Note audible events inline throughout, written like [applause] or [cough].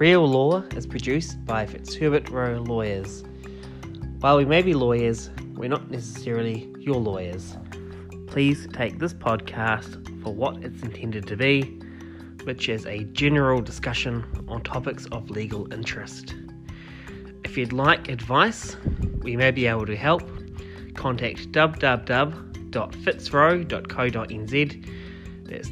Real Law is produced by Fitzherbert Rowe Lawyers. While we may be lawyers, we're not necessarily your lawyers. Please take this podcast for what it's intended to be, which is a general discussion on topics of legal interest. If you'd like advice, we may be able to help. Contact www.fitzrowe.co.nz. That's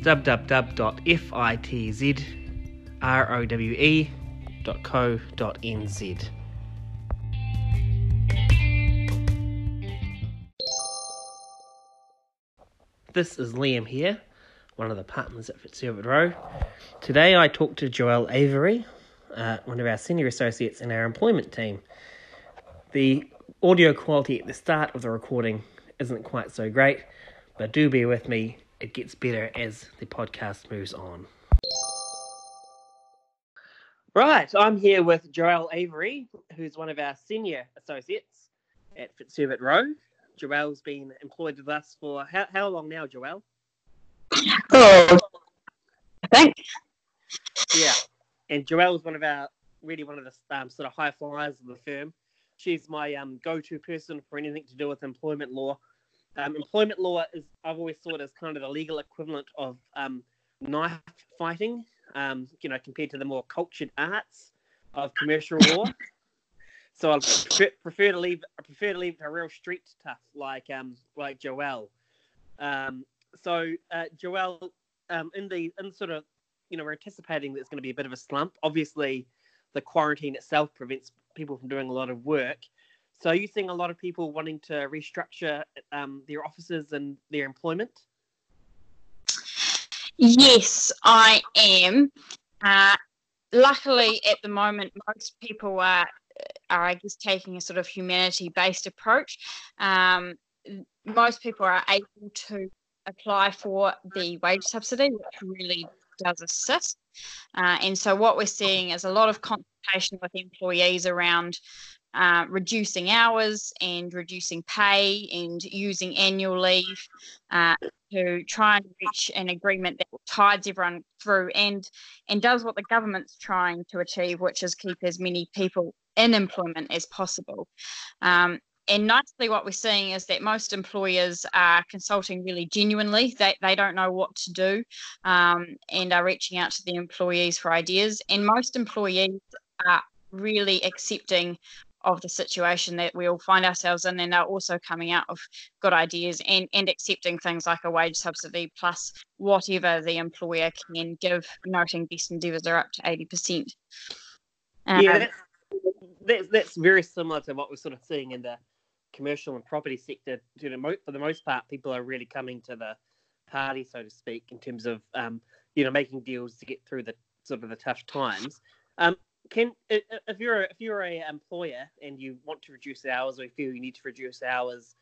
www.fitzrowe.co.nz. This is Liam here, one of the partners at Fitzherbert Rowe. Today I talked to Joelle Avery, uh, one of our senior associates in our employment team. The audio quality at the start of the recording isn't quite so great, but do bear with me, it gets better as the podcast moves on. Right, I'm here with Joelle Avery, who's one of our senior associates at Fitzherbert Rowe. Joelle's been employed with us for how, how long now, Joelle? Oh, thanks. Yeah, and Joelle's one of our really one of the um, sort of high flyers of the firm. She's my um, go-to person for anything to do with employment law. Um, employment law is I've always thought is kind of the legal equivalent of um, knife fighting. Um, you know, compared to the more cultured arts of commercial [laughs] law. So I prefer, to leave. I prefer to leave a real street tough like um like Joelle. Um, so uh, Joelle, um, in the in sort of you know we're anticipating that it's going to be a bit of a slump. Obviously, the quarantine itself prevents people from doing a lot of work. So are you seeing a lot of people wanting to restructure um, their offices and their employment? Yes, I am. Uh, luckily, at the moment, most people are, are I guess, taking a sort of humanity-based approach. Um, most people are able to apply for the wage subsidy, which really does assist. Uh, and so, what we're seeing is a lot of consultation with employees around uh, reducing hours and reducing pay and using annual leave uh, to try and reach an agreement that tides everyone through and and does what the government's trying to achieve, which is keep as many people in employment as possible. Um, and nicely, what we're seeing is that most employers are consulting really genuinely. They, they don't know what to do um, and are reaching out to the employees for ideas. And most employees are really accepting of the situation that we all find ourselves in and are also coming out of good ideas and, and accepting things like a wage subsidy plus whatever the employer can give, noting best endeavours are up to 80%. Um, yeah, that's, that's, that's very similar to what we're sort of seeing in the commercial and property sector. You know, for the most part, people are really coming to the party, so to speak, in terms of um, you know making deals to get through the sort of the tough times. Um, can if you're if you're a employer and you want to reduce hours or you feel you need to reduce hours,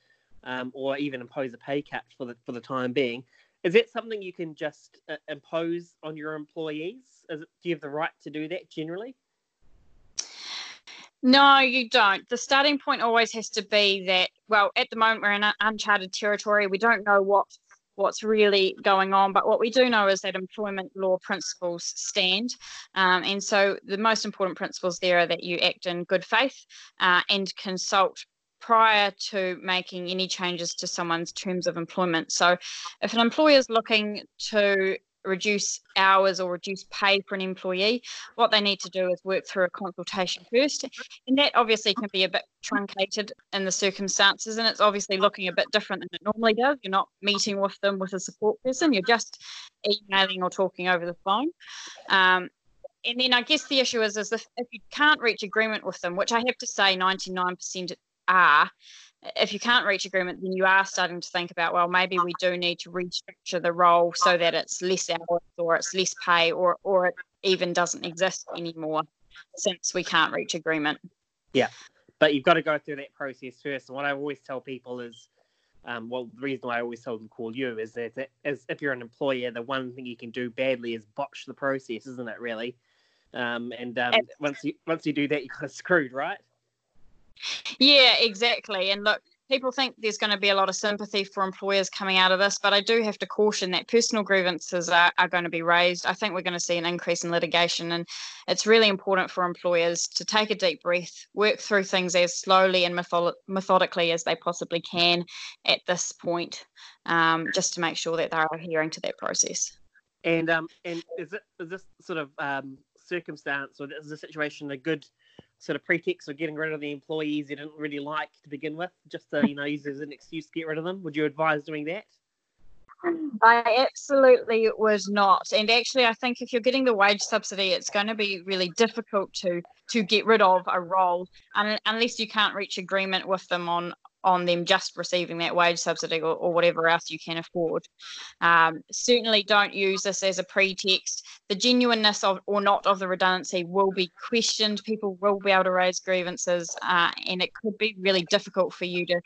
um, or even impose a pay cap for the for the time being, is that something you can just uh, impose on your employees? It, do you have the right to do that generally? No, you don't. The starting point always has to be that, well, at the moment we're in uncharted territory. We don't know what what's really going on, but what we do know is that employment law principles stand. Um, and so the most important principles there are that you act in good faith uh, and consult prior to making any changes to someone's terms of employment. So if an employer is looking to reduce hours or reduce pay for an employee, what they need to do is work through a consultation first. And that obviously can be a bit truncated in the circumstances, and it's obviously looking a bit different than it normally does. You're not meeting with them with a support person, you're just emailing or talking over the phone. Um, and then I guess the issue is, is if, if you can't reach agreement with them, which I have to say 99% are, if you can't reach agreement, then you are starting to think about, well, maybe we do need to restructure the role so that it's less hours or it's less pay or, or it even doesn't exist anymore since we can't reach agreement. Yeah, but you've got to go through that process first. And what I always tell people is, um, well, the reason why I always tell them call you is that as if you're an employer, the one thing you can do badly is botch the process, isn't it? Really, um, and um, once you once you do that, you're kind of screwed, right? Yeah, exactly. And look, people think there's going to be a lot of sympathy for employers coming out of this, but I do have to caution that personal grievances are, are going to be raised. I think we're going to see an increase in litigation, and it's really important for employers to take a deep breath, work through things as slowly and method- methodically as they possibly can at this point, um, just to make sure that they're adhering to that process. And um, and is it is this sort of um, circumstance or is the situation a good sort of pretext of getting rid of the employees you didn't really like to begin with, just to you know use as an excuse to get rid of them? Would you advise doing that? I absolutely was not. And actually, I think if you're getting the wage subsidy, it's going to be really difficult to to get rid of a role unless you can't reach agreement with them on on them just receiving that wage subsidy or, or whatever else you can afford. Um, certainly don't use this as a pretext. The genuineness of or not of the redundancy will be questioned. People will be able to raise grievances, uh, and it could be really difficult for you to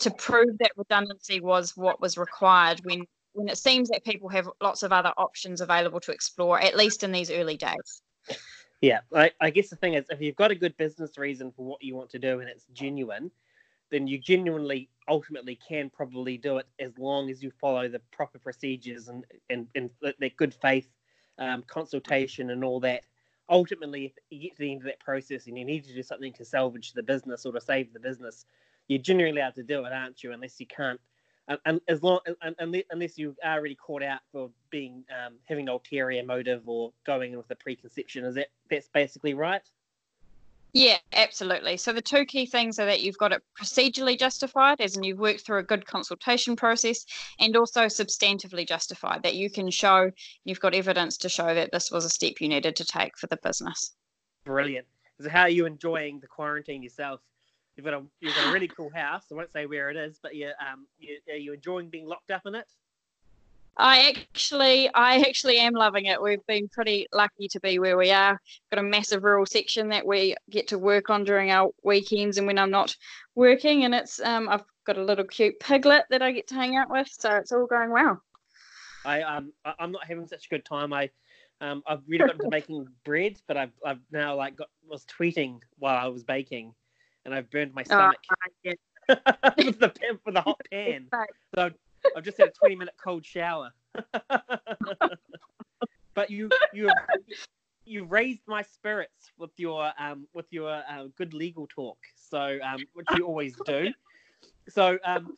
to prove that redundancy was what was required when when it seems that people have lots of other options available to explore, at least in these early days. Yeah, I, I guess the thing is, if you've got a good business reason for what you want to do and it's genuine, then you genuinely ultimately can probably do it as long as you follow the proper procedures and and, and that good faith um, consultation and all that. Ultimately, if you get to the end of that process and you need to do something to salvage the business or to save the business, you're generally allowed to do it, aren't you? Unless you can't, and, and as long unless you are already caught out for being um, having ulterior motive or going in with a preconception, is that that's basically right? Yeah, absolutely. So the two key things are that you've got it procedurally justified, as in you've worked through a good consultation process, and also substantively justified, that you can show you've got evidence to show that this was a step you needed to take for the business. Brilliant. So how are you enjoying the quarantine yourself? You've got a you've got a really cool house. I won't say where it is, but you um you, are you enjoying being locked up in it? I actually, I actually am loving it. We've been pretty lucky to be where we are. Got a massive rural section that we get to work on during our weekends and when I'm not working. And it's, um, I've got a little cute piglet that I get to hang out with, so it's all going well. I um, I'm not having such a good time. I, um, I've really got into [laughs] making bread, but I've, I've now like got was tweeting while I was baking, and I've burned my oh, stomach oh, yeah. with the with the hot [laughs] pan. So I've just had a 20 minute cold shower. [laughs] but you you you raised my spirits with your um with your uh, good legal talk. So um which you always do. So um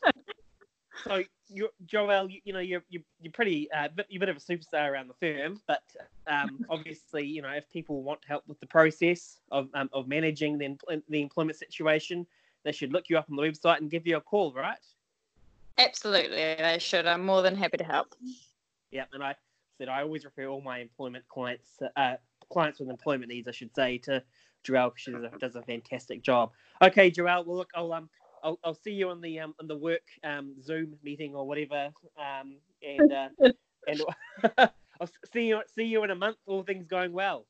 so you Joel, you, you know you're you, you're pretty uh, you're a bit of a superstar around the firm, but um, obviously you know if people want help with the process of um, of managing the the employment situation, they should look you up on the website and give you a call, right? Absolutely, they should. I'm more than happy to help. Yeah, and I said I always refer all my employment clients, uh, clients with employment needs, I should say, to Joelle because she does a, does a fantastic job. Okay, Joelle. Well, look, I'll um, I'll, I'll see you on the um, on the work um Zoom meeting or whatever. Um, and uh, [laughs] and [laughs] I'll see you see you in a month. All things going well.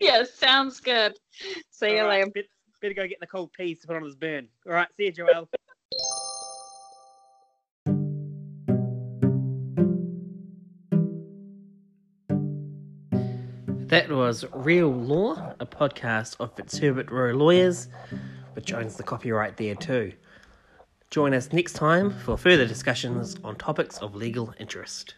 Yeah, sounds good. See all you right, later. Better, better go get the cold peas to put on his burn. All right, see you, Joelle. That was Real Law, a podcast of Fitzherbert Rowe Lawyers, which owns the copyright there too. Join us next time for further discussions on topics of legal interest.